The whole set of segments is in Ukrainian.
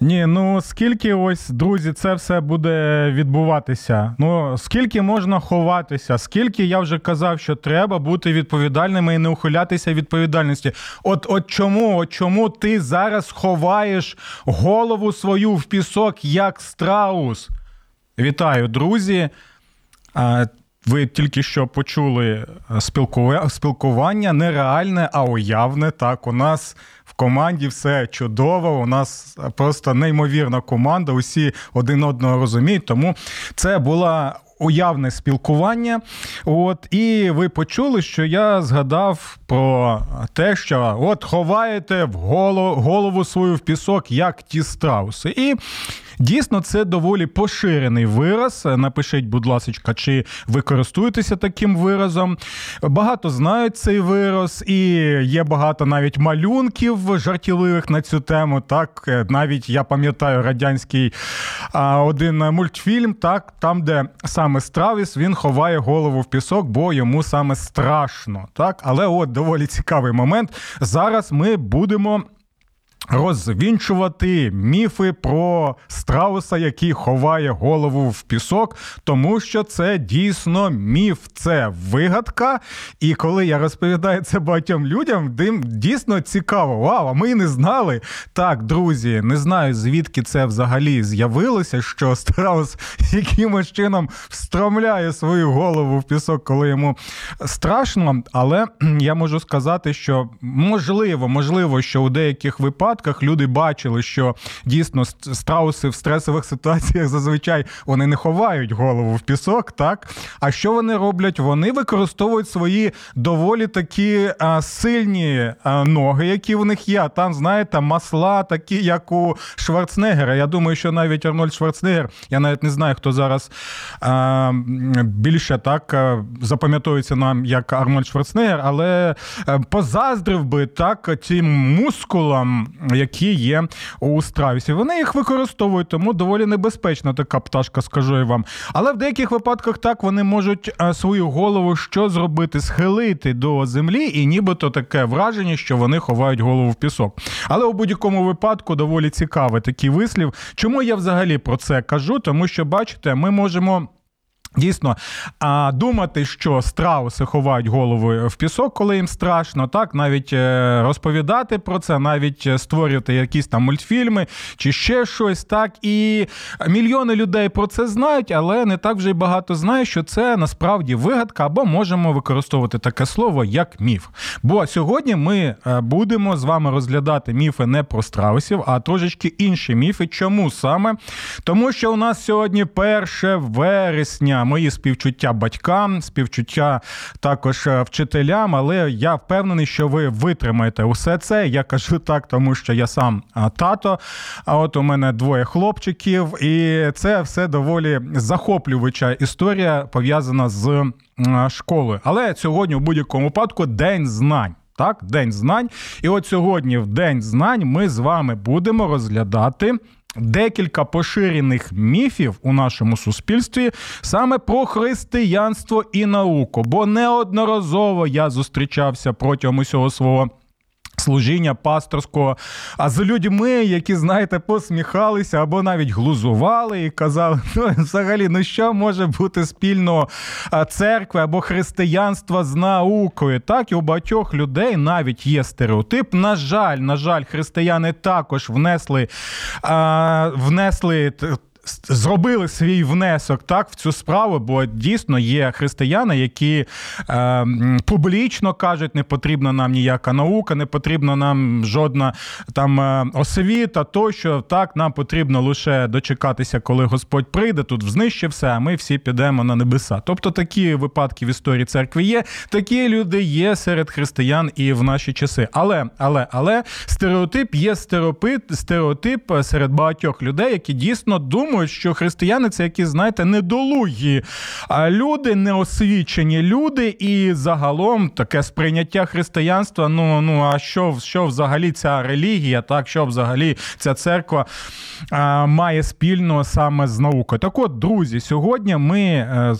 Ні, ну скільки ось, друзі, це все буде відбуватися? Ну скільки можна ховатися? Скільки я вже казав, що треба бути відповідальними і не ухилятися відповідальності? От от чому, от чому ти зараз ховаєш голову свою в пісок як страус? Вітаю, друзі. Ви тільки що почули спілкування нереальне, а уявне. Так, у нас команді все чудово. У нас просто неймовірна команда. Усі один одного розуміють. Тому це була. Уявне спілкування, от і ви почули, що я згадав про те, що от ховаєте в голову, голову свою в пісок, як ті страуси. І Дійсно, це доволі поширений вираз. Напишіть, будь ласка, чи ви користуєтеся таким виразом. Багато знають цей вираз, і є багато навіть малюнків жартівливих на цю тему. Так, навіть я пам'ятаю радянський один мультфільм, так, там, де саме Стравіс він ховає голову в пісок, бо йому саме страшно. Так, але от доволі цікавий момент. Зараз ми будемо розвінчувати міфи про страуса, який ховає голову в пісок, тому що це дійсно міф, це вигадка. І коли я розповідаю це багатьом людям, дим дійсно цікаво. Вау, а ми не знали. Так, друзі, не знаю, звідки це взагалі з'явилося, що страус якимось чином встромляє свою голову в пісок, коли йому страшно. Але я можу сказати, що можливо, можливо, що у деяких випадках випадках люди бачили, що дійсно страуси в стресових ситуаціях зазвичай вони не ховають голову в пісок, так? А що вони роблять? Вони використовують свої доволі такі а, сильні а, ноги, які в них є. Там, знаєте, масла, такі, як у Шварценеггера. Я думаю, що навіть Арнольд Шварценеггер, я навіть не знаю, хто зараз а, більше так запам'ятовується нам як Арнольд Шварценеггер, але е, позаздрив би так цим мускулам які є у страусі. Вони їх використовують, тому доволі небезпечна така пташка, скажу я вам. Але в деяких випадках так вони можуть е, свою голову що зробити, схилити до землі, і нібито таке враження, що вони ховають голову в пісок. Але у будь-якому випадку доволі цікавий такий вислів. Чому я взагалі про це кажу? Тому що, бачите, ми можемо. Дійсно, а думати, що страуси ховають голови в пісок, коли їм страшно, так навіть е, розповідати про це, навіть е, створювати якісь там мультфільми чи ще щось, так і мільйони людей про це знають, але не так вже й багато знають, що це насправді вигадка, або можемо використовувати таке слово як міф. Бо сьогодні ми е, будемо з вами розглядати міфи не про страусів, а трошечки інші міфи. Чому саме? Тому що у нас сьогодні 1 вересня мої співчуття батькам, співчуття також е, вчителям. Але я впевнений, що ви витримаєте усе це. Я кажу так, тому що я сам тато. А от у мене двоє хлопчиків, і це все доволі захоплююча історія пов'язана з школою. Але сьогодні, у будь-якому випадку, день знань. Так, день знань. І от сьогодні, в день знань, ми з вами будемо розглядати декілька поширених міфів у нашому суспільстві саме про християнство і науку, бо неодноразово я зустрічався протягом усього свого служіння пасторського, а з людьми, які, знаєте, посміхалися або навіть глузували і казали, ну взагалі, ну що може бути спільного церкви або християнства з наукою? Так, і у багатьох людей навіть є стереотип. На жаль, на жаль, християни також внесли, внесли зробили свій внесок так в цю справу, бо дійсно є християни, які е, публічно кажуть, не потрібна нам ніяка наука, не потрібна нам жодна там е, освіта, тощо так нам потрібно лише дочекатися, коли Господь прийде, тут знищить все, а ми всі підемо на небеса. Тобто такі випадки в історії церкви є. Такі люди є серед християн і в наші часи. Але, але, але стереотип є стереотип, стереотип серед багатьох людей, які дійсно думають, що християни це якісь, знаєте, недолугі люди, неосвічені люди, і загалом таке сприйняття християнства. Ну ну а що що взагалі ця релігія, так що взагалі ця церква а, має спільного саме з наукою? Так, от, друзі, сьогодні ми. Е,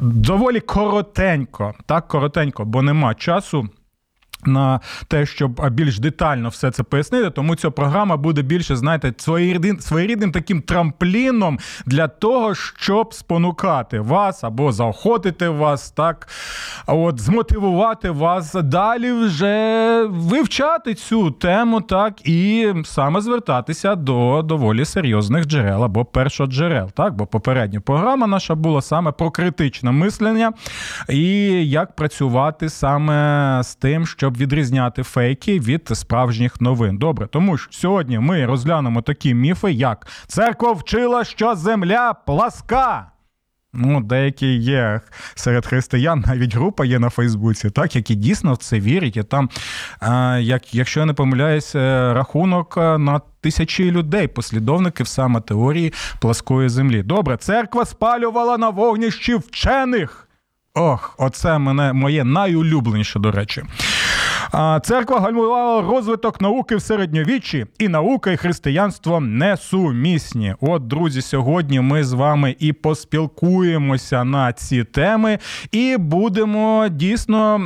доволі коротенько, так коротенько, бо нема часу на те, щоб більш детально все це пояснити, тому ця програма буде більше, знаєте, своєрідним, своєрідним таким трампліном для того, щоб спонукати вас або заохотити вас, так от змотивувати вас далі вже вивчати цю тему, так і саме звертатися до доволі серйозних джерел або першоджерел. Так, бо попередня програма наша була саме про критичне мислення і як працювати саме з тим, щоб щоб відрізняти фейки від справжніх новин. Добре, тому що сьогодні ми розглянемо такі міфи, як церква вчила, що земля пласка. Ну, деякі є серед християн, навіть група є на Фейсбуці, так, які дійсно в це вірять. І там, як, якщо я не помиляюся, рахунок на тисячі людей, послідовників саме теорії пласкої землі. Добре, церква спалювала на вогнищі вчених. Ох, оце мене моє найулюбленіше, до речі. Церква гальмувала розвиток науки в середньовіччі, і наука і християнство несумісні. От, друзі, сьогодні ми з вами і поспілкуємося на ці теми, і будемо дійсно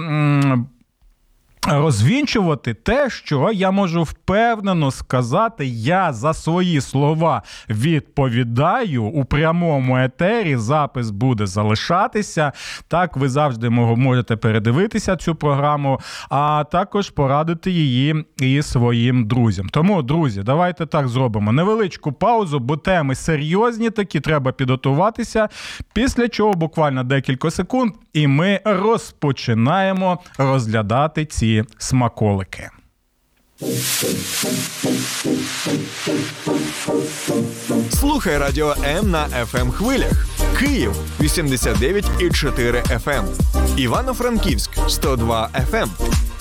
розвінчувати те, що я можу впевнено сказати, я за свої слова відповідаю у прямому етері. Запис буде залишатися. Так, ви завжди можете передивитися цю програму, а також порадити її і своїм друзям. Тому, друзі, давайте так зробимо невеличку паузу, бо теми серйозні такі, треба підготуватися. Після чого буквально декілька секунд, і ми розпочинаємо розглядати ці смаколики. Слухай радіо М на fm ем хвилях. Київ 89,4 FM. Ем. Івано-Франківськ 102 FM.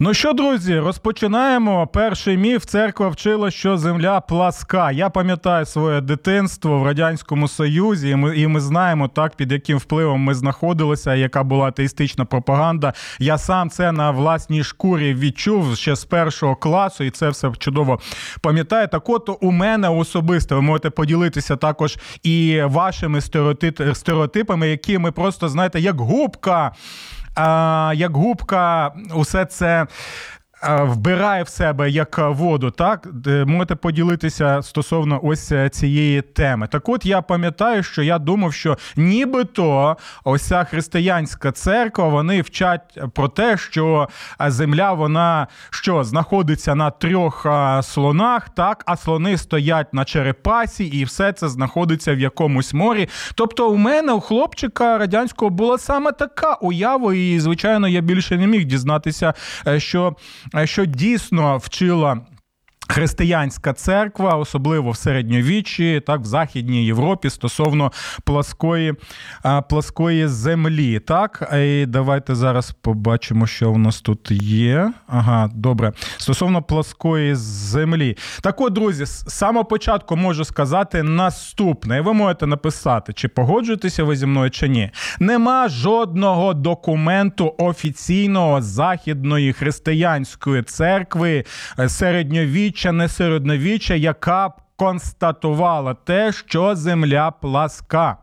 Ну що, друзі, розпочинаємо. Перший міф церква вчила, що земля пласка. Я пам'ятаю своє дитинство в радянському союзі, і ми і ми знаємо так, під яким впливом ми знаходилися, яка була атеїстична пропаганда. Я сам це на власній шкурі відчув ще з першого класу, і це все чудово пам'ятаю. Так, от у мене особисто ви можете поділитися також і вашими стереотипами, які ми просто знаєте, як губка як губка, усе це вбирає в себе як воду, так можете поділитися стосовно ось е, цієї теми. Так, от я пам'ятаю, що я думав, що нібито ось ця християнська церква вони вчать про те, що земля вона що знаходиться на трьох слонах, так, а слони стоять на черепасі, і все це знаходиться в якомусь морі. Тобто, у мене у хлопчика радянського була саме така уява, і звичайно, я більше не міг дізнатися, е, що що дійсно вчила Християнська церква, особливо в середньовіччі, так в Західній Європі, стосовно плоскої плоскої землі. Так, і давайте зараз побачимо, що у нас тут є. Ага, добре. Стосовно плоскої землі. Так от, друзі, з самого початку можу сказати наступне. Ви можете написати, чи погоджуєтеся ви зі мною, чи ні. Нема жодного документу офіційного західної християнської церкви е, середньовіччя середньовіччя, не середньовіччя, яка б констатувала те, що земля пласка.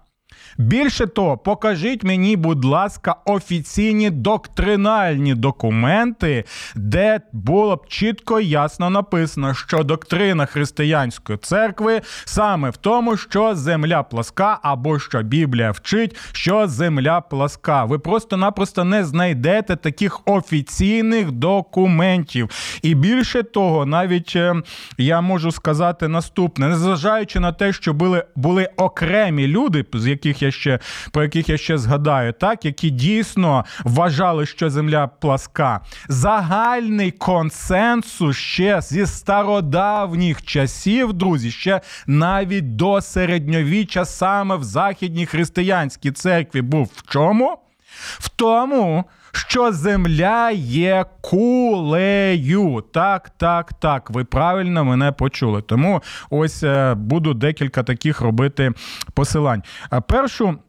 Більше того, покажіть мені, будь ласка, офіційні доктринальні документи, де було б чітко і ясно написано, що доктрина християнської церкви саме в тому, що земля пласка, або що Біблія вчить, що земля пласка. Ви просто-напросто не знайдете таких офіційних документів. І більше того, навіть е, я можу сказати наступне: незважаючи на те, що були, були окремі люди, з яких я ще про яких я ще згадаю, так які дійсно вважали, що земля пласка. Загальний консенсус ще зі стародавніх часів, друзі, ще навіть до середньовіччя саме в західній християнській церкві був в чому? В тому, що земля є кулею. Так, так, так. Ви правильно мене почули. Тому ось е, буду декілька таких робити посилань. Першу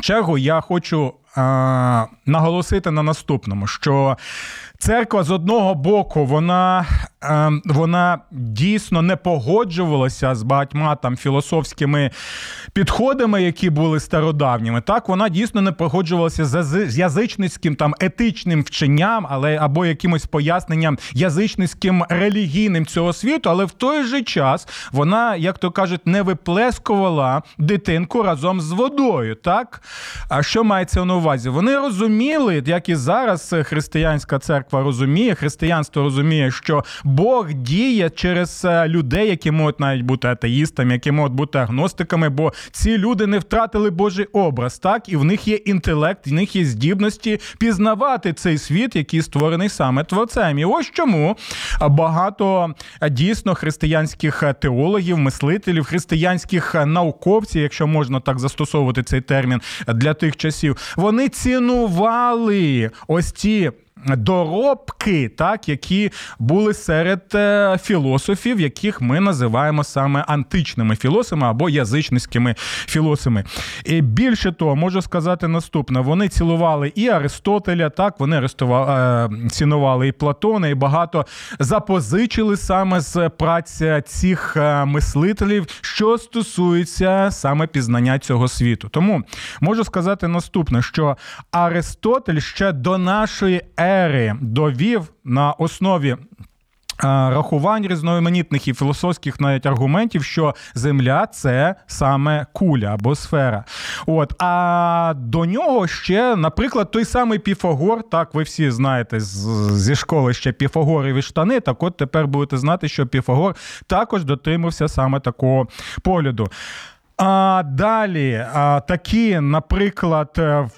чергу я хочу а, наголосити на наступному, що церква з одного боку вона е, вона дійсно не погоджувалася з багатьма там філософськими підходами, які були стародавніми. Так, вона дійсно не погоджувалася з язичницьким там етичним вченням, але або якимось поясненням язичницьким релігійним цього світу, але в той же час вона, як то кажуть, не виплескувала дитинку разом з водою. Так, а що мається на увазі? Вони розуміли, як і зараз християнська церква розуміє, християнство розуміє, що Бог діє через е, людей, які можуть навіть бути атеїстами, які можуть бути агностиками, бо ці люди не втратили Божий образ, так і в них є інтелект, в них є здібності пізнавати цей світ, який створений саме творцем. І ось чому багато е, дійсно християнських е, теологів, мислителів, християнських науковців, якщо можна так застосовувати цей термін для тих часів, вони цінували ось ці доробки, так, які були серед е, філософів, яких ми називаємо саме античними філософами або язичницькими філософами. І більше того, можу сказати наступне: вони цілували і Аристотеля, так, вони арестували, е, цінували і Платона, і багато запозичили саме з праці цих е, мислителів, що стосується саме пізнання цього світу. Тому можу сказати наступне, що Аристотель ще до нашої ери ери довів на основі. Рахувань різноманітних і філософських навіть аргументів, що Земля це саме куля або сфера. От а до нього ще, наприклад, той самий Піфагор, так ви всі знаєте зі школи ще Піфагорові штани. Так, от тепер будете знати, що Піфагор також дотримався саме такого погляду. А далі а, такі, наприклад, е,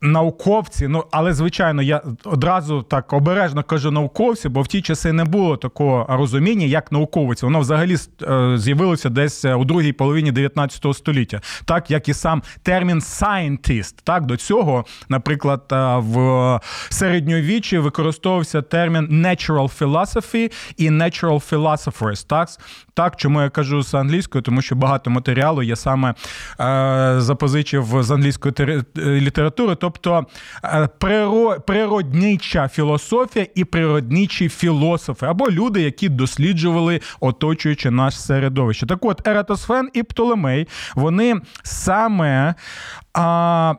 науковці, ну але звичайно, я одразу так обережно кажу науковці, бо в ті часи не було такого розуміння, як науковець. Воно взагалі е, з'явилося десь е, у другій половині 19 століття, так як і сам термін scientist. Так до цього, наприклад, в середньовіччі використовувався термін natural philosophy і natural philosophers. Так, так чому я кажу з англійською, тому що багато матеріалу я саме е, запозичив з англійської е, літератури, тобто е, природнича філософія і природничі філософи, або люди, які досліджували оточуючи наше середовище. Так от Ератосфен і Птолемей, вони саме, а,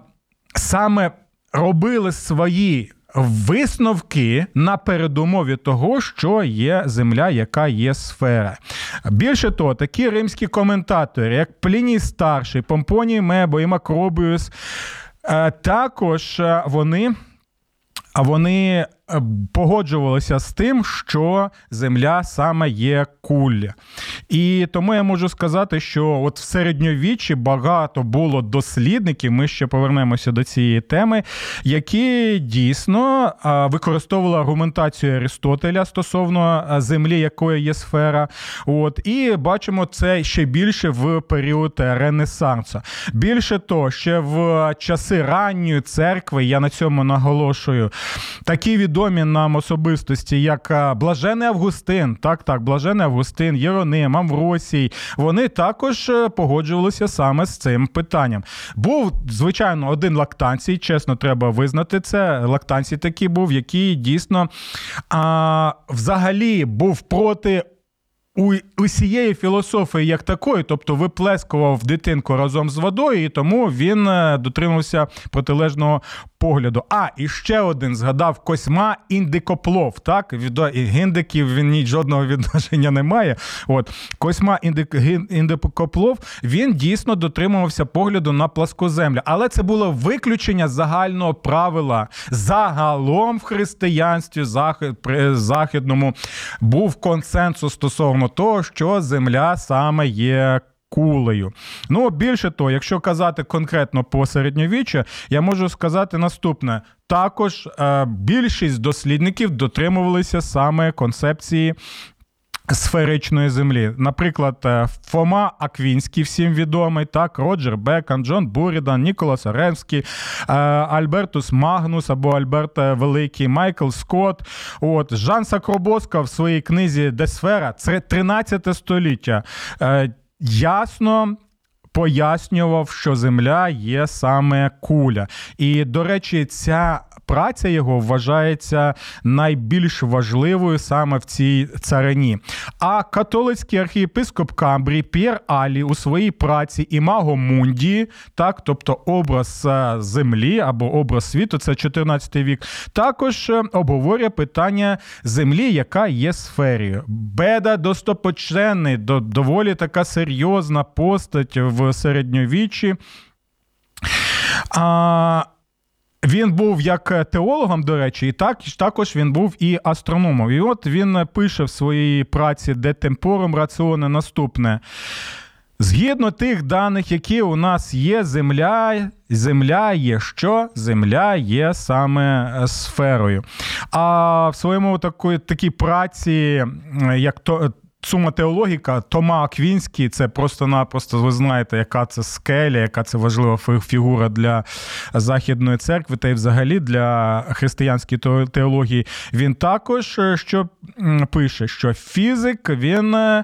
саме робили свої висновки на передумові того, що є земля, яка є сфера. Більше того, такі римські коментатори, як Пліній Старший, Помпоній Мебо і Макробіус, е, також е, вони. Вони погоджувалися з тим, що Земля саме є куля. І тому я можу сказати, що от в середньовіччі багато було дослідників, ми ще повернемося до цієї теми, які дійсно використовували аргументацію Аристотеля стосовно землі, якої є сфера. От, І бачимо це ще більше в період Ренесансу. Більше того, ще в часи ранньої церкви, я на цьому наголошую, такі відомі відомі нам особистості, як е, Блажений Августин, так, так, Блажений Августин, Єроним, Амвросій, вони також е, погоджувалися саме з цим питанням. Був, звичайно, один лактанцій, чесно, треба визнати це. Лактанцій такий був, який дійсно а, взагалі був проти у усієї філософії як такої, тобто виплескував дитинку разом з водою, і тому він е, дотримався протилежного погляду. А і ще один згадав Косьма індикоплов. Так від індиків він ні жодного відношення не має. От Косьма індик, індикоплов він дійсно дотримувався погляду на пласкоземлю, але це було виключення загального правила. Загалом в християнстві захід, при західному був консенсус стосовно того, що земля саме є кулею. Ну, більше того, якщо казати конкретно по середньовіччю, я можу сказати наступне: також е, більшість дослідників дотримувалися саме концепції. Сферичної землі, наприклад, е, Фома Аквінський, всім відомий, так, Роджер Бекан, Джон Бурідан, Ніколас Оренський, е, Альбертус Магнус або Альберт Великий, Майкл Скотт. От Жан Сакробоска в своїй книзі Де сфера, це 13 століття ясно. Пояснював, що земля є саме куля. І, до речі, ця праця його вважається найбільш важливою саме в цій царині. А католицький архієпископ Камбрій П'єр Алі у своїй праці Імаго Мунді, так, тобто образ е, землі або образ світу, це 14 вік, також е, обговорює питання землі, яка є сферою. Беда достопоченний, доволі така серйозна постать в середньовіччі. А, він був як теологом, до речі, і так, також він був і астрономом. І от він пише в своїй праці де темпорум раціоне наступне. Згідно тих даних, які у нас є, земля земля є що? Земля є саме сферою. А в своєму такої, такій праці, як то Сума теологіка Тома Аквінський, це просто-напросто, ви знаєте, яка це скеля, яка це важлива фігура для Західної церкви, та й взагалі для християнської теології. Він також е, що пише, що фізик він е,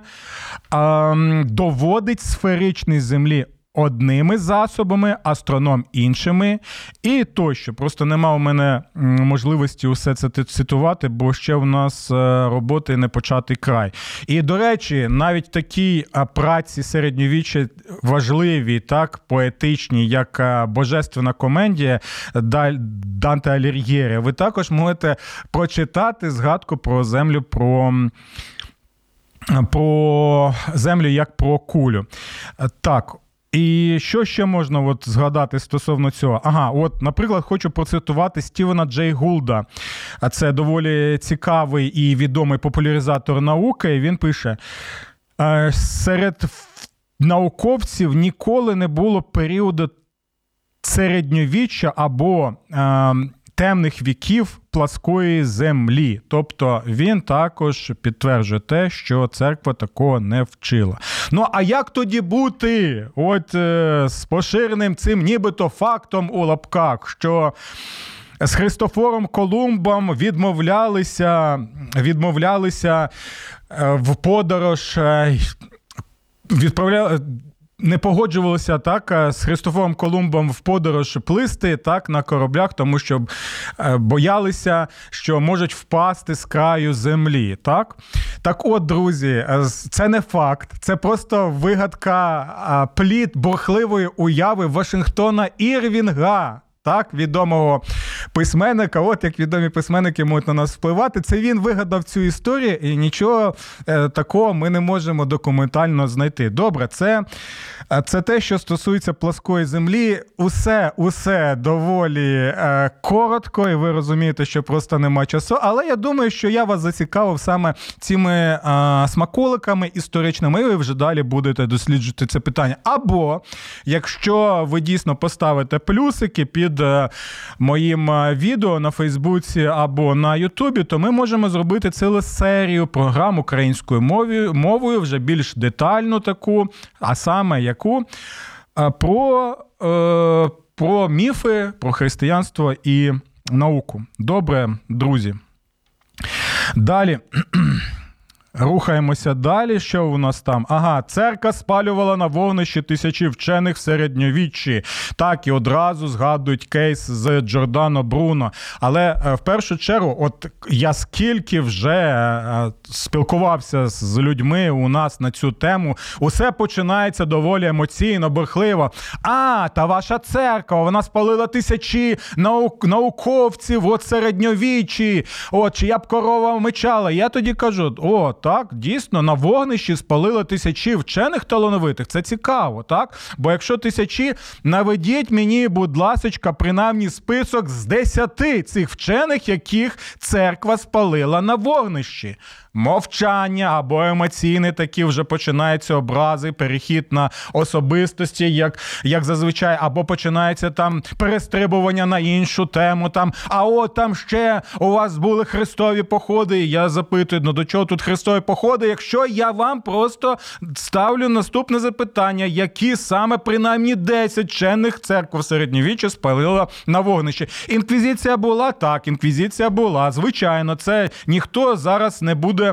е, доводить сферичність землі одними засобами, астроном іншими, і тощо. Просто нема у мене можливості усе це цитувати, бо ще в нас е, роботи не початий край. І до речі, навіть такі праці середньовіччя важливі, так поетичні, як е, Божественна комедія Данте Алір'єрі, ви також можете прочитати згадку про землю. про про землю як про кулю. Так, і що ще можна от згадати стосовно цього? Ага, от, наприклад, хочу процитувати Стівена Джей Гулда. Це доволі цікавий і відомий популяризатор науки. Він пише: «Е, серед науковців ніколи не було періоду середньовіччя або ем, темних віків пласкої землі. Тобто він також підтверджує те, що церква такого не вчила. Ну а як тоді бути? От е, з поширеним цим нібито фактом у лапках, що. З Христофором Колумбом відмовлялися відмовлялися е, в подорож, е, відправляли не погоджувалися так з Христофором Колумбом в подорож плисти так на кораблях, тому що е, боялися, що можуть впасти з краю землі. Так, так, от, друзі, е, це не факт, це просто вигадка плід бурхливої уяви Вашингтона Ірвінга так, відомого письменника. От як відомі письменники можуть на нас впливати. Це він вигадав цю історію, і нічого е, такого ми не можемо документально знайти. Добре, це е, це те, що стосується плоскої землі. Усе, усе доволі е, коротко, і ви розумієте, що просто нема часу. Але я думаю, що я вас зацікавив саме цими смаколиками історичними, і ви вже далі будете досліджувати це питання. Або якщо ви дійсно поставите плюсики під моїм е, відео на Фейсбуці або на Ютубі, то ми можемо зробити цілу серію програм українською мовою, мовою вже більш детальну таку, а саме яку е, про, про міфи, про християнство і науку. Добре, друзі. Далі. Рухаємося далі. Що у нас там? Ага, церква спалювала на вогнищі тисячі вчених в середньовіччі. Так і одразу згадують кейс з Джордано Бруно. Але е, в першу чергу, от я скільки вже е, спілкувався з людьми у нас на цю тему, усе починається доволі емоційно, бурхливо. А, та ваша церква, вона спалила тисячі наук, науковців от середньовіччі. От, чи я б корова мечала. Я тоді кажу: о, так, дійсно, на вогнищі спалили тисячі вчених талановитих. Це цікаво, так? Бо якщо тисячі, наведіть мені, будь ласочка, принаймні список з десяти цих вчених, яких церква спалила на вогнищі мовчання або емоційні такі вже починаються образи, перехід на особистості, як як зазвичай, або починається там перестрибування на іншу тему. Там, А от там ще у вас були хрестові походи. І я запитую, ну до чого тут хрестові походи? Якщо я вам просто ставлю наступне запитання, які саме принаймні 10 ченних церкв середньовіччя спалила на вогнищі. Інквізиція була так, інквізиція була. Звичайно, це ніхто зараз не буде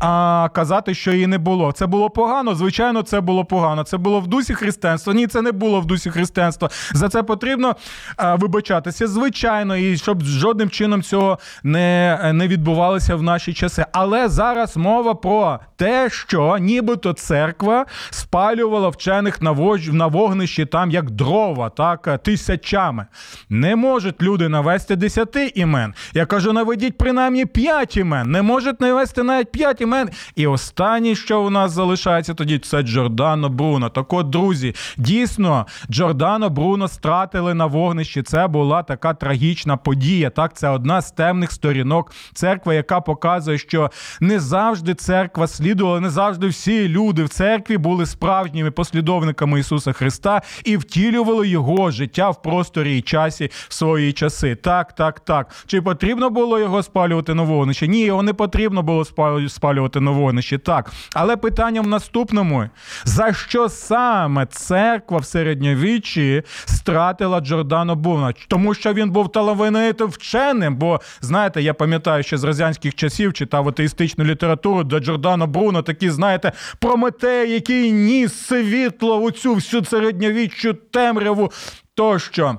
а, казати, що її не було. Це було погано. Звичайно, це було погано. Це було в дусі християнства. Ні, це не було в дусі християнства. За це потрібно а, вибачатися. Звичайно, і щоб жодним чином цього не, не відбувалося в наші часи. Але зараз мова про те, що нібито церква спалювала вчених на вож... на вогнищі там як дрова, так тисячами. Не можуть люди навести десяти імен. Я кажу, наведіть принаймні п'ять імен. Не можуть навести навіть п'ять імен. І останнє, що у нас залишається тоді, це Джордано Бруно. Так от, друзі, дійсно, Джордано Бруно стратили на вогнищі. Це була така трагічна подія. Так, це одна з темних сторінок церкви, яка показує, що не завжди церква слідувала, не завжди всі люди в церкві були справжніми послідовниками Ісуса Христа і втілювали його життя в просторі і часі в свої часи. Так, так, так. Чи потрібно було його спалювати на вогнище? Ні, його не потрібно було спалювати на. Так. Але питання в наступному: за що саме церква в середньовіччі стратила Джордано Бруно? Тому що він був талановитим вченим. Бо знаєте, я пам'ятаю, що з радянських часів читав атеїстичну літературу, де Джордано Бруно такі, знаєте, Прометей, який ніс світло у цю всю середньовіччю темряву тощо.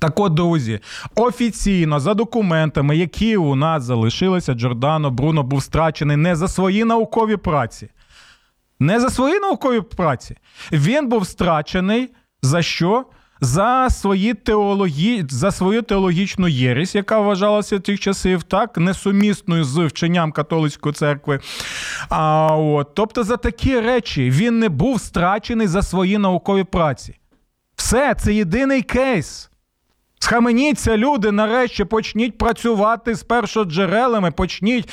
Так от, друзі, офіційно за документами, які у нас залишилися, Джордано Бруно був страчений не за свої наукові праці. Не за свої наукові праці. Він був страчений за що? За свої теології, за свою теологічну єресь, яка вважалася тих часів, так, несумісною з вченням католицької церкви. А, от, Тобто за такі речі він не був страчений за свої наукові праці. Все, це єдиний кейс. Схаменіться, люди, нарешті почніть працювати з першоджерелами, почніть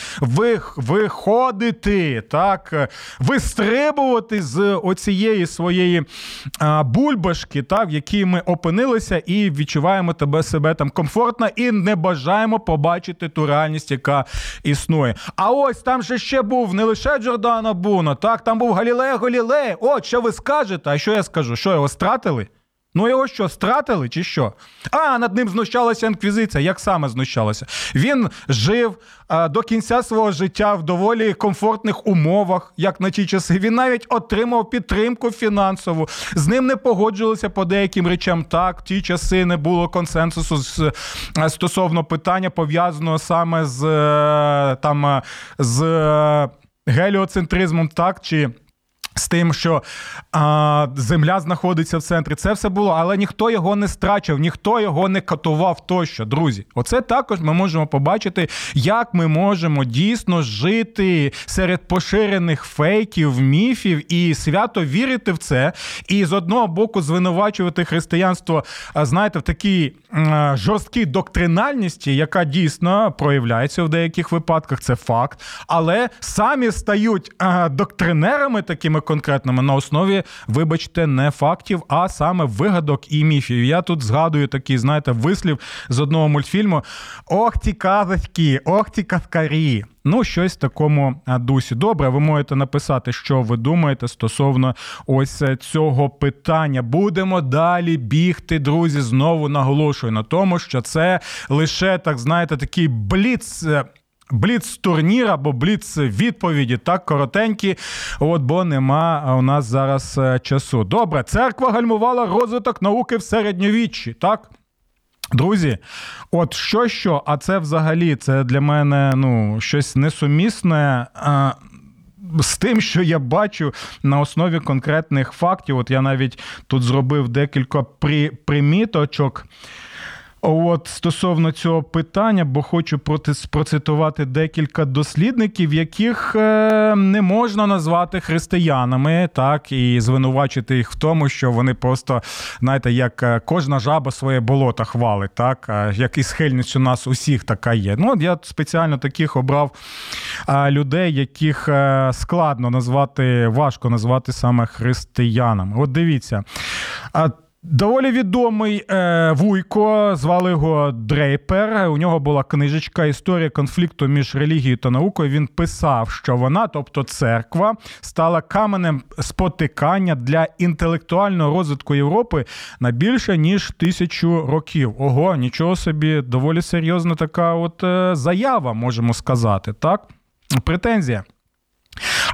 виходити, так, вистрибувати з оцієї своєї бульбашки, так, в якій ми опинилися, і відчуваємо тебе себе там комфортно і не бажаємо побачити ту реальність, яка існує. А ось там же ще був не лише Джордано Буно, так, там був Галілео Галілей. От що ви скажете? А що я скажу? Що його стратили? Ну його що, стратили чи що? А, над ним знущалася інквізиція. Як саме знущалася? Він жив а, до кінця свого життя в доволі комфортних умовах, як на ті часи. Він навіть отримав підтримку фінансову. З ним не погоджувалися по деяким речам. Так, в ті часи не було консенсусу з, стосовно питання, пов'язаного саме з е, там е, з е, геліоцентризмом, так чи. З тим, що а, земля знаходиться в центрі, це все було, але ніхто його не страчив, ніхто його не катував тощо, друзі. Оце також ми можемо побачити, як ми можемо дійсно жити серед поширених фейків, міфів і свято вірити в це. І з одного боку звинувачувати християнство, знаєте, в такій жорсткій доктринальності, яка дійсно проявляється в деяких випадках, це факт. Але самі стають доктринерами такими конкретними на основі, вибачте, не фактів, а саме вигадок і міфів. Я тут згадую такий, знаєте, вислів з одного мультфільму: Ох, ті казочки, ох, ті казкарі. Ну, щось в такому дусі. Добре, ви можете написати, що ви думаєте стосовно ось цього питання. Будемо далі бігти, друзі. Знову наголошую на тому, що це лише так знаєте, такий бліц Бліц-турнір або бліц-відповіді, так, коротенькі, от, бо нема у нас зараз е, часу. Добре, церква гальмувала розвиток науки в середньовіччі, так? Друзі, от що, що, а це взагалі це для мене ну, щось несумісне. А, з тим, що я бачу на основі конкретних фактів, от я навіть тут зробив декілька при, приміточок. От стосовно цього питання, бо хочу процитувати декілька дослідників, яких е, не можна назвати християнами, так і звинувачити їх в тому, що вони просто знаєте, як е, кожна жаба своє болото хвалить, так як і схильність у нас усіх така є. Ну от я спеціально таких обрав людей, яких е, складно назвати, важко назвати саме християнами. От дивіться. Доволі відомий е, вуйко, звали його Дрейпер. У нього була книжечка Історія конфлікту між релігією та наукою. Він писав, що вона, тобто церква, стала каменем спотикання для інтелектуального розвитку Європи на більше ніж тисячу років. Ого, нічого собі, доволі серйозна така от е, заява, можемо сказати, так? Претензія.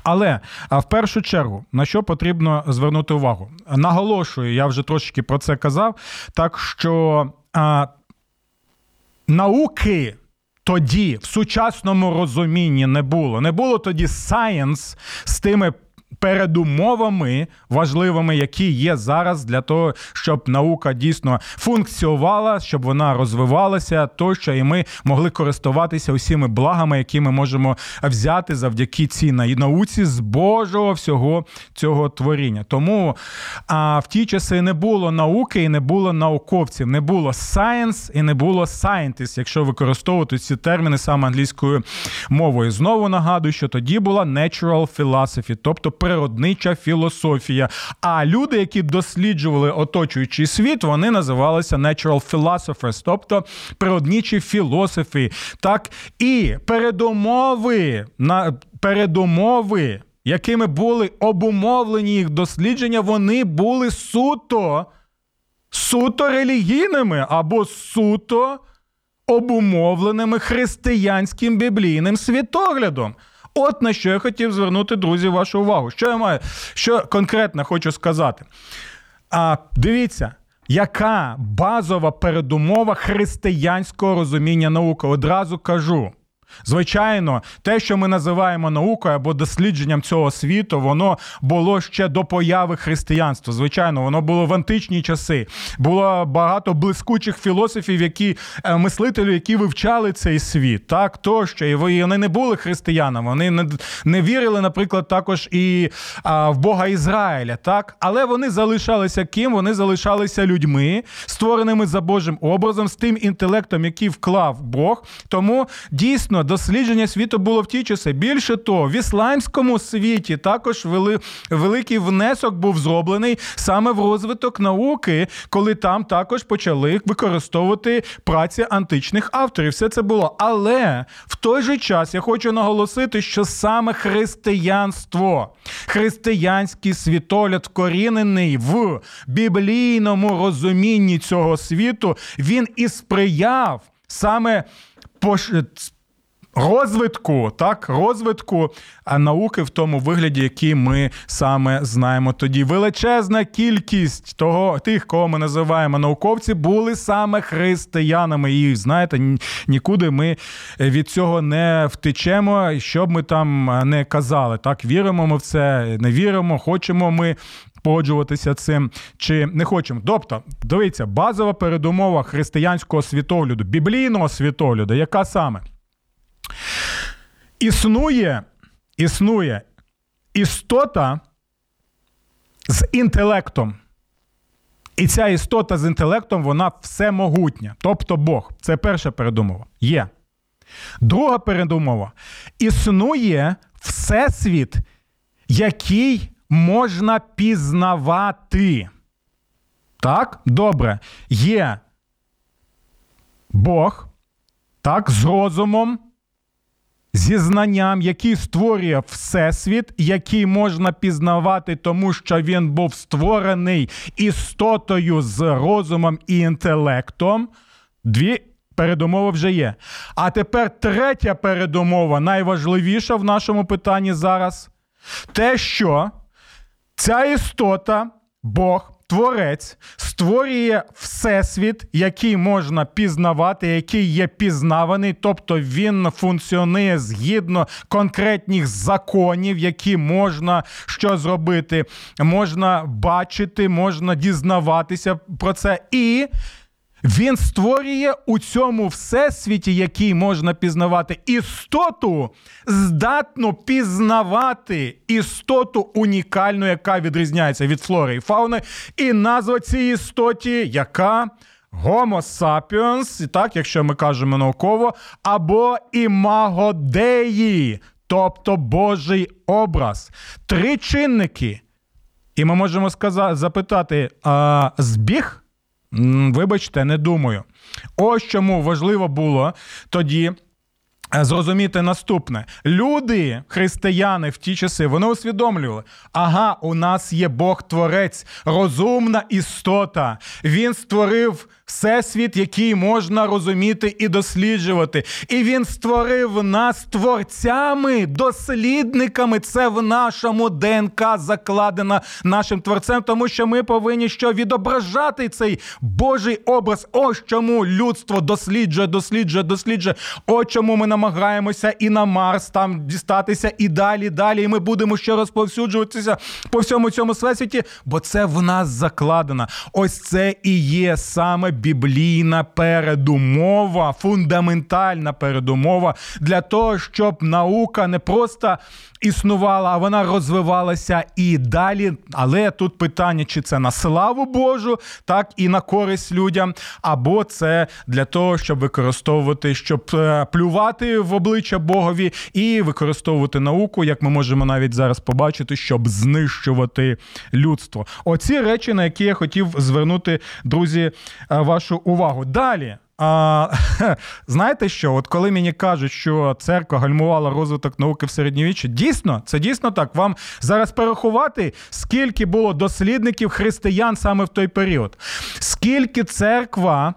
Але в першу чергу на що потрібно звернути увагу? Наголошую, я вже трошки про це казав. Так що а, науки тоді в сучасному розумінні не було. Не було тоді science з тими передумовами важливими, які є зараз для того, щоб наука дійсно функціонувала, щоб вона розвивалася, тощо, і ми могли користуватися усіми благами, які ми можемо взяти завдяки цій науці з Божого всього цього творіння. Тому а, в ті часи не було науки і не було науковців, не було science і не було scientist, якщо використовувати ці терміни саме англійською мовою. Знову нагадую, що тоді була natural philosophy, тобто природнича філософія. А люди, які досліджували оточуючий світ, вони називалися natural philosophers, тобто природничі філософи. Так і передумови на передумови, якими були обумовлені їх дослідження, вони були суто, суто релігійними або суто обумовленими християнським біблійним світоглядом. От на що я хотів звернути, друзі, вашу увагу. Що я маю? Що конкретно хочу сказати? А дивіться. Яка базова передумова християнського розуміння науки? Одразу кажу. Звичайно, те, що ми називаємо наукою або дослідженням цього світу, воно було ще до появи християнства. Звичайно, воно було в античні часи. Було багато блискучих філософів, які е, мислителів, які вивчали цей світ, так тощо, і вони не були християнами. Вони не не вірили, наприклад, також і а, в Бога Ізраїля, так, але вони залишалися ким? Вони залишалися людьми, створеними за Божим образом, з тим інтелектом, який вклав Бог. Тому дійсно дослідження світу було в ті часи. Більше того, в ісламському світі також вели, великий внесок був зроблений саме в розвиток науки, коли там також почали використовувати праці античних авторів. Все це було. Але в той же час я хочу наголосити, що саме християнство, християнський світогляд, вкорінений в біблійному розумінні цього світу, він і сприяв саме розвитку, так, розвитку науки в тому вигляді, який ми саме знаємо тоді. Величезна кількість того, тих, кого ми називаємо науковці, були саме християнами. І знаєте, нікуди ми від цього не втечемо, що б ми там не казали. Так, віримо ми в це, не віримо, хочемо ми. Погоджуватися цим чи не хочемо. Тобто, дивіться, базова передумова християнського світогляду, біблійного світогляду, яка саме Існує, існує істота з інтелектом. І ця істота з інтелектом, вона всемогутня. Тобто Бог. Це перша передумова. Є. Друга передумова. Існує всесвіт, який можна пізнавати. Так? Добре. Є Бог, так, з розумом зі знанням, який створює всесвіт, який можна пізнавати, тому що він був створений істотою з розумом і інтелектом. Дві передумова вже є. А тепер третя передумова, найважливіша в нашому питанні зараз. Те, що ця істота, Бог, Творець, створює всесвіт, який можна пізнавати, який є пізнаваний, тобто він функціонує згідно конкретних законів, які можна що зробити, можна бачити, можна дізнаватися про це. І він створює у цьому всесвіті, який можна пізнавати, істоту, здатну пізнавати істоту унікальну, яка відрізняється від флори і фауни, і назва цій істоті, яка Homo sapiens, так, якщо ми кажемо науково, або імаго Деї, тобто Божий образ. Три чинники. І ми можемо сказати, запитати: а збіг? Вибачте, не думаю. Ось чому важливо було тоді. Зрозуміти наступне: люди, християни в ті часи, вони усвідомлювали, ага, у нас є Бог Творець, розумна істота. Він створив всесвіт, який можна розуміти і досліджувати. І він створив нас творцями, дослідниками. Це в нашому ДНК закладено нашим творцем, тому що ми повинні що відображати цей Божий образ. Ось чому людство досліджує, досліджує, досліджує. Ось чому ми намагаємося і на Марс там дістатися, і далі, далі. І ми будемо ще розповсюджуватися по всьому цьому всесвіті, бо це в нас закладено. Ось це і є саме біблійна передумова, фундаментальна передумова для того, щоб наука не просто існувала, а вона розвивалася і далі. Але тут питання, чи це на славу Божу, так і на користь людям, або це для того, щоб використовувати, щоб е, в обличчя Богові і використовувати науку, як ми можемо навіть зараз побачити, щоб знищувати людство. Оці речі, на які я хотів звернути, друзі, е, вашу увагу. Далі. А, Знаєте що? От коли мені кажуть, що церква гальмувала розвиток науки в середньовіччі, дійсно, це дійсно так. Вам зараз перерахувати, скільки було дослідників християн саме в той період, скільки церква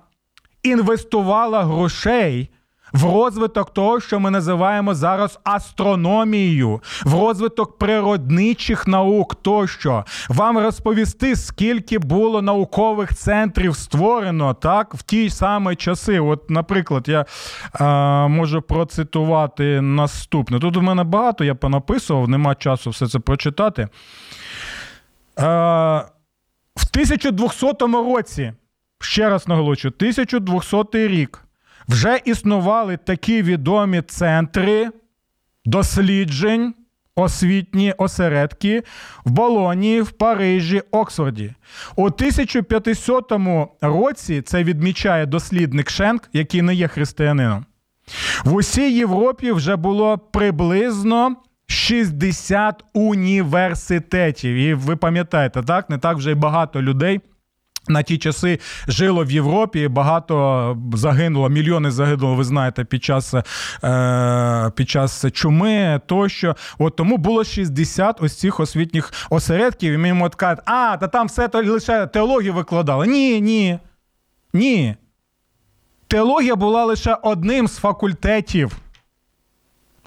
інвестувала грошей в розвиток того, що ми називаємо зараз астрономією, в розвиток природничих наук, тощо вам розповісти, скільки було наукових центрів створено так в ті самі часи. От, наприклад, я е, можу процитувати наступне. Тут у мене багато я понаписував, нема часу все це прочитати. Е, в 1200 році, ще раз наголошую, 1200 рік вже існували такі відомі центри досліджень, освітні осередки в Болонії, в Парижі, Оксфорді. У 1500 році це відмічає дослідник Шенк, який не є християнином. В усій Європі вже було приблизно 60 університетів. І ви пам'ятаєте, так? Не так вже й багато людей. На ті часи жило в Європі, багато загинуло, мільйони загинуло, ви знаєте, під час е, під час чуми тощо. От Тому було 60 ось цих освітніх осередків, і ми йому кажуть, а, та там все лише теологію викладали. Ні, ні. Ні. Теологія була лише одним з факультетів.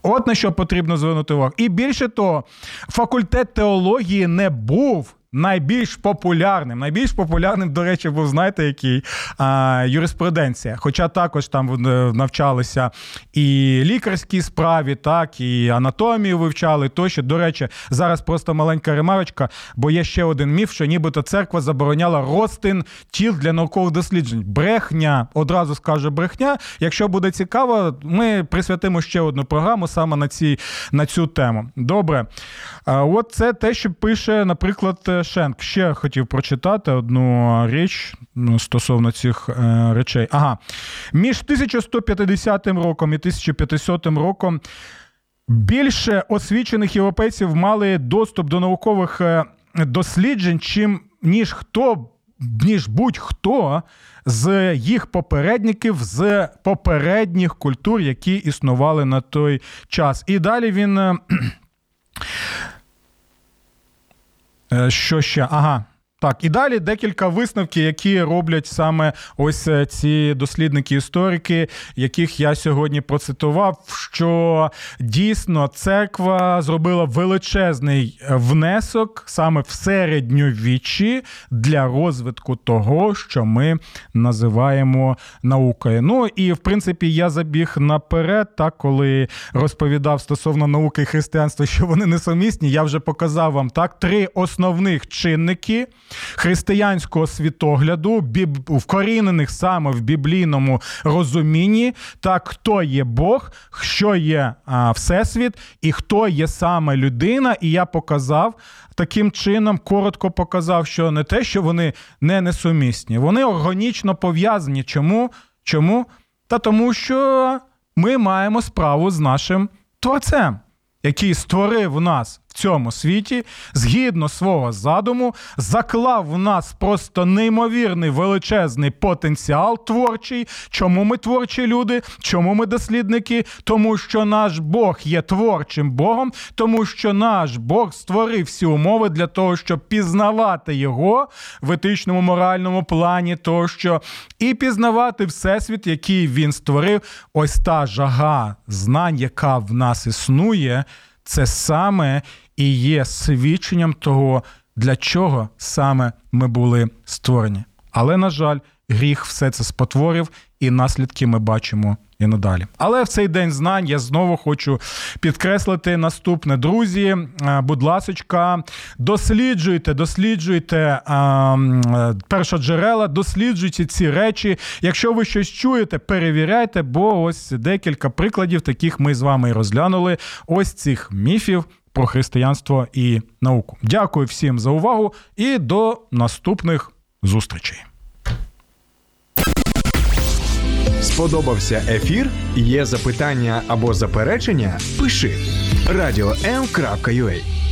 От на що потрібно звернути увагу. І більше того, факультет теології не був найбільш популярним. Найбільш популярним, до речі, був, знаєте, який а, юриспруденція. Хоча також там навчалися і лікарські справі, так, і анатомію вивчали тощо. До речі, зараз просто маленька ремарочка, бо є ще один міф, що нібито церква забороняла розтин тіл для наукових досліджень. Брехня, одразу скажу брехня. Якщо буде цікаво, ми присвятимо ще одну програму саме на ці, на цю тему. Добре. От це те, що пише, наприклад. Шенк ще хотів прочитати одну річ ну, стосовно цих е, речей. Ага. Між 1150 роком і 1500 роком більше освічених європейців мали доступ до наукових е, досліджень, чим ніж хто. Ніж будь-хто з їх попередників з попередніх культур, які існували на той час. І далі він Е, що ще? Ага. Так, і далі декілька висновків, які роблять саме ось е, ці дослідники-історики, яких я сьогодні процитував, що дійсно церква зробила величезний е, внесок саме в середньовіччі для розвитку того, що ми називаємо наукою. Ну і в принципі я забіг наперед, так коли розповідав стосовно науки і християнства, що вони несумісні, я вже показав вам так три основних чинники християнського світогляду, біб... вкорінених саме в біблійному розумінні, так хто є Бог, що є а, Всесвіт і хто є саме людина. І я показав таким чином, коротко показав, що не те, що вони не несумісні, вони органічно пов'язані. Чому? Чому? Та тому, що ми маємо справу з нашим творцем, який створив нас цьому світі, згідно свого задуму, заклав в нас просто неймовірний величезний потенціал творчий. Чому ми творчі люди? Чому ми дослідники? Тому що наш Бог є творчим Богом, тому що наш Бог створив всі умови для того, щоб пізнавати його в етичному моральному плані, тощо, і пізнавати всесвіт, який він створив. Ось та жага знань, яка в нас існує, це саме і є свідченням того, для чого саме ми були створені. Але, на жаль, гріх все це спотворив, і наслідки ми бачимо і надалі. Але в цей день знань я знову хочу підкреслити наступне, друзі. Будь ласочка, досліджуйте, досліджуйте першоджерела, досліджуйте ці речі. Якщо ви щось чуєте, перевіряйте, бо ось декілька прикладів таких ми з вами і розглянули. Ось цих міфів про християнство і науку. Дякую всім за увагу і до наступних зустрічей. Сподобався ефір? Є запитання або заперечення? Пиши радіом.ua